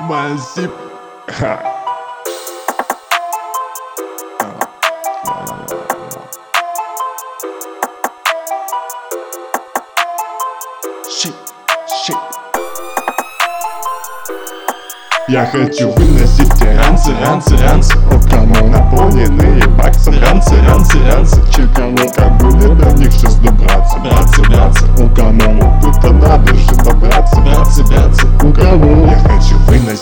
Масип. Ха. Шип, шип. Я хочу выносить ранцы, ранцы, ранцы У кому наполненные баксом ранцы, ранцы, ранцы Чекану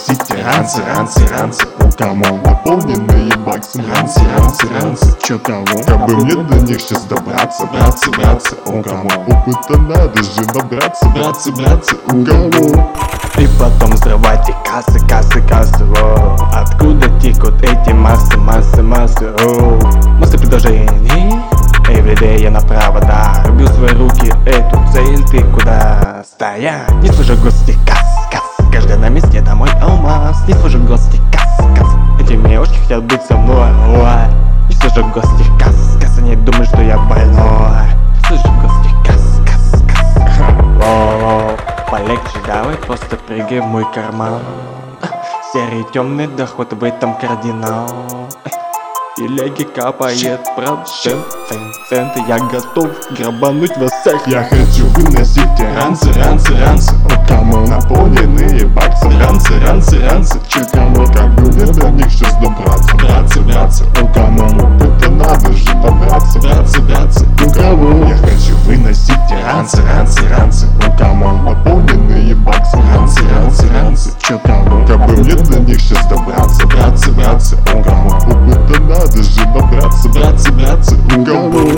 те ранцы, ранцы, ранцы. У кому наполненные баксом ранцы, ранцы, ранцы. Чё кого? Как бы мне до них сейчас добраться Братцы, братцы, у кому опыта надо же добраться Братцы, братцы, у кого? И потом взрывайте кассы, кассы, кассы, воу. Откуда текут эти массы, массы, массы, оу. Массы предложений. Everyday я направо, да. Рубил свои руки, эту цель ты куда? Стоять. Не служу гости, касс, касс. Каждый на месте, это алмаз Не служу гости, касс, касс Эти мелочки хотят быть со мной, ой. Не служу гости, касс, касс Они думают, что я больной. Служу гости, касс, касс, касс Воу, Полегче, давай просто прыгай в мой карман. Серый темный доход в этом кардинал. Телеги капает процент цент, центы Я готов грабануть вас всех. Я хочу выносить ранцы, ранцы, ранцы. У кому наполненные ранцы, ранцы, ранцы ранцы, ранцы, ранцы. У кому наполненные баксом ранцы, ранцы, ранцы. Чекану как бы мне до них сейчас добраться. Братцы, братцы, у кому опыта надо же добраться Братцы, братцы, у кого